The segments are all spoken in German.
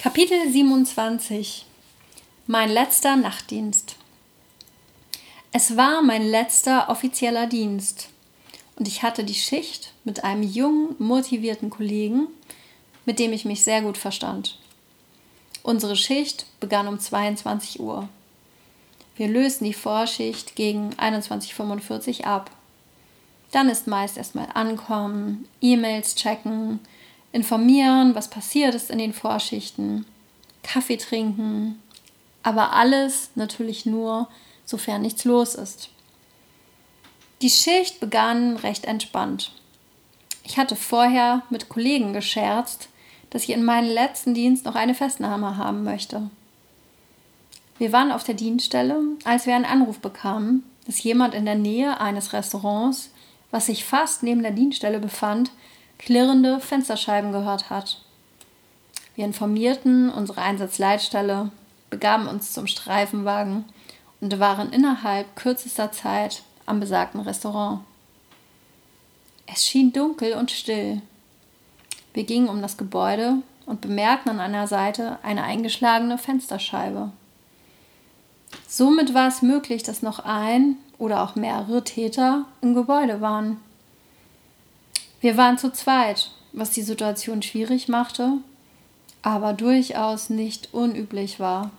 Kapitel 27 Mein letzter Nachtdienst Es war mein letzter offizieller Dienst und ich hatte die Schicht mit einem jungen, motivierten Kollegen, mit dem ich mich sehr gut verstand. Unsere Schicht begann um 22 Uhr. Wir lösten die Vorschicht gegen 21.45 Uhr ab. Dann ist meist erstmal ankommen, E-Mails checken, informieren, was passiert ist in den Vorschichten, Kaffee trinken, aber alles natürlich nur, sofern nichts los ist. Die Schicht begann recht entspannt. Ich hatte vorher mit Kollegen gescherzt, dass ich in meinem letzten Dienst noch eine Festnahme haben möchte. Wir waren auf der Dienststelle, als wir einen Anruf bekamen, dass jemand in der Nähe eines Restaurants, was sich fast neben der Dienststelle befand, klirrende Fensterscheiben gehört hat. Wir informierten unsere Einsatzleitstelle, begaben uns zum Streifenwagen und waren innerhalb kürzester Zeit am besagten Restaurant. Es schien dunkel und still. Wir gingen um das Gebäude und bemerkten an einer Seite eine eingeschlagene Fensterscheibe. Somit war es möglich, dass noch ein oder auch mehrere Täter im Gebäude waren. Wir waren zu zweit, was die Situation schwierig machte, aber durchaus nicht unüblich war.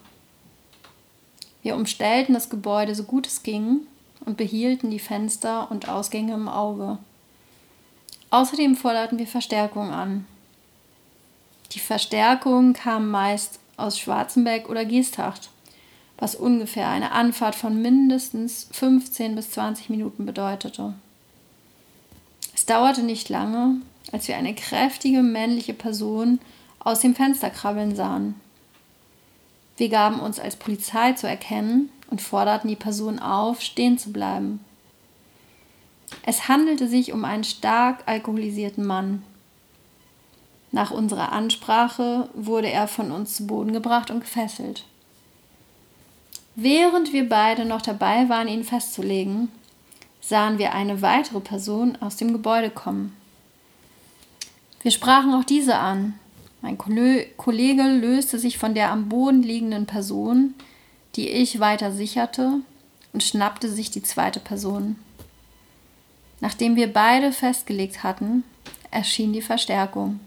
Wir umstellten das Gebäude so gut es ging und behielten die Fenster und Ausgänge im Auge. Außerdem forderten wir Verstärkung an. Die Verstärkung kam meist aus Schwarzenbeck oder Geesthacht, was ungefähr eine Anfahrt von mindestens 15 bis 20 Minuten bedeutete dauerte nicht lange, als wir eine kräftige männliche Person aus dem Fenster krabbeln sahen. Wir gaben uns als Polizei zu erkennen und forderten die Person auf, stehen zu bleiben. Es handelte sich um einen stark alkoholisierten Mann. Nach unserer Ansprache wurde er von uns zu Boden gebracht und gefesselt. Während wir beide noch dabei waren, ihn festzulegen, sahen wir eine weitere Person aus dem Gebäude kommen. Wir sprachen auch diese an. Mein Kollege löste sich von der am Boden liegenden Person, die ich weiter sicherte, und schnappte sich die zweite Person. Nachdem wir beide festgelegt hatten, erschien die Verstärkung.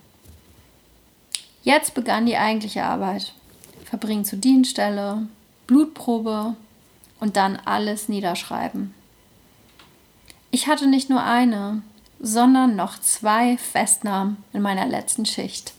Jetzt begann die eigentliche Arbeit. Verbringen zur Dienststelle, Blutprobe und dann alles niederschreiben. Ich hatte nicht nur eine, sondern noch zwei Festnahmen in meiner letzten Schicht.